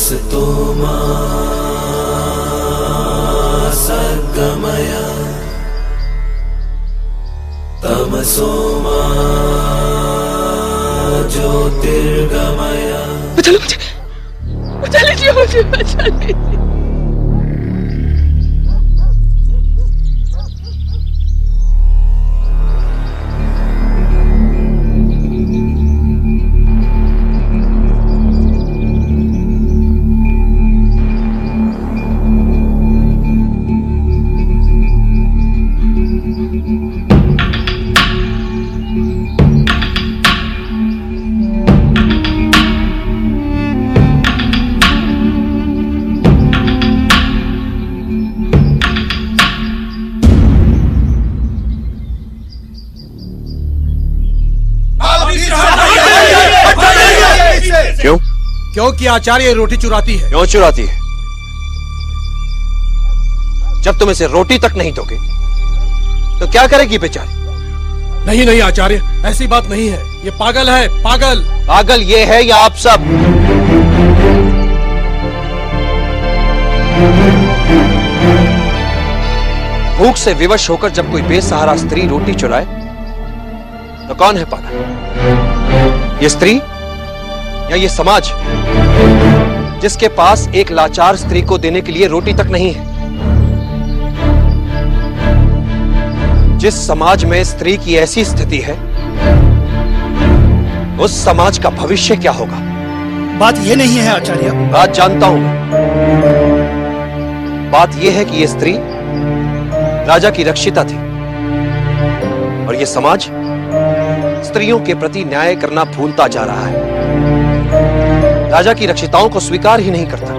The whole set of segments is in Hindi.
तो सर्गमय तमसोमा ज्योतिर्गमय बचा लीजिए मुझे बचा लीजिए। क्यों? क्योंकि आचार्य रोटी चुराती है। क्यों चुराती है? जब तुम इसे रोटी तक नहीं दोगे तो क्या करेगी बेचारी? नहीं नहीं आचार्य ऐसी बात नहीं है। ये पागल है पागल। पागल ये है या आप सब? भूख से विवश होकर जब कोई बेसहारा स्त्री रोटी चुराए तो कौन है पागल? ये स्त्री या ये समाज जिसके पास एक लाचार स्त्री को देने के लिए रोटी तक नहीं है जिस समाज में स्त्री की ऐसी स्थिति है उस समाज का भविष्य क्या होगा? बात यह नहीं है आचार्य। बात जानता हूँ। बात यह है कि यह स्त्री राजा की रक्षिता थी और यह समाज स्त्रियों के प्रति न्याय करना भूलता जा रहा है। राजा की रक्षिताओं को स्वीकार ही नहीं करता।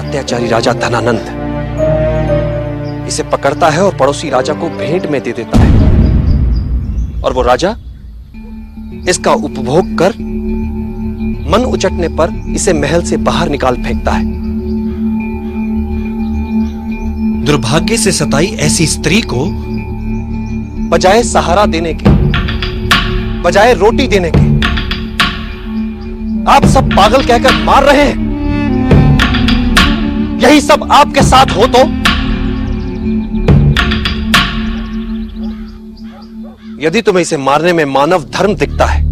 अत्याचारी राजा धनानंद इसे पकड़ता है और पड़ोसी राजा को भेंट में दे देता है। और वो राजा इसका उपभोग कर मन उचटने पर इसे महल से बाहर निकाल फेंकता है। दुर्भाग्य से सताई ऐसी स्त्री को बजाय सहारा देने के बजाय रोटी देने के। आप सब पागल कहकर मार रहे हैं। यही सब आपके साथ हो तो? यदि तुम्हें इसे मारने में मानव धर्म दिखता है।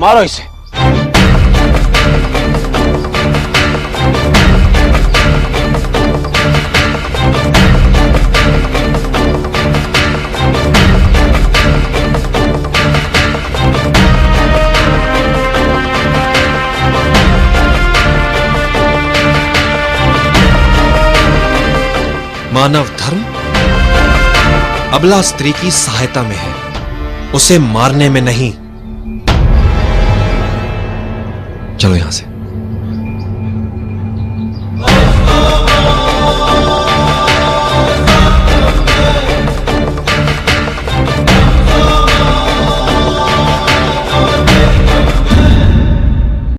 मारो इसे। मानव धर्म अबला स्त्री की सहायता में है। उसे मारने में नहीं। चलो यहाँ से।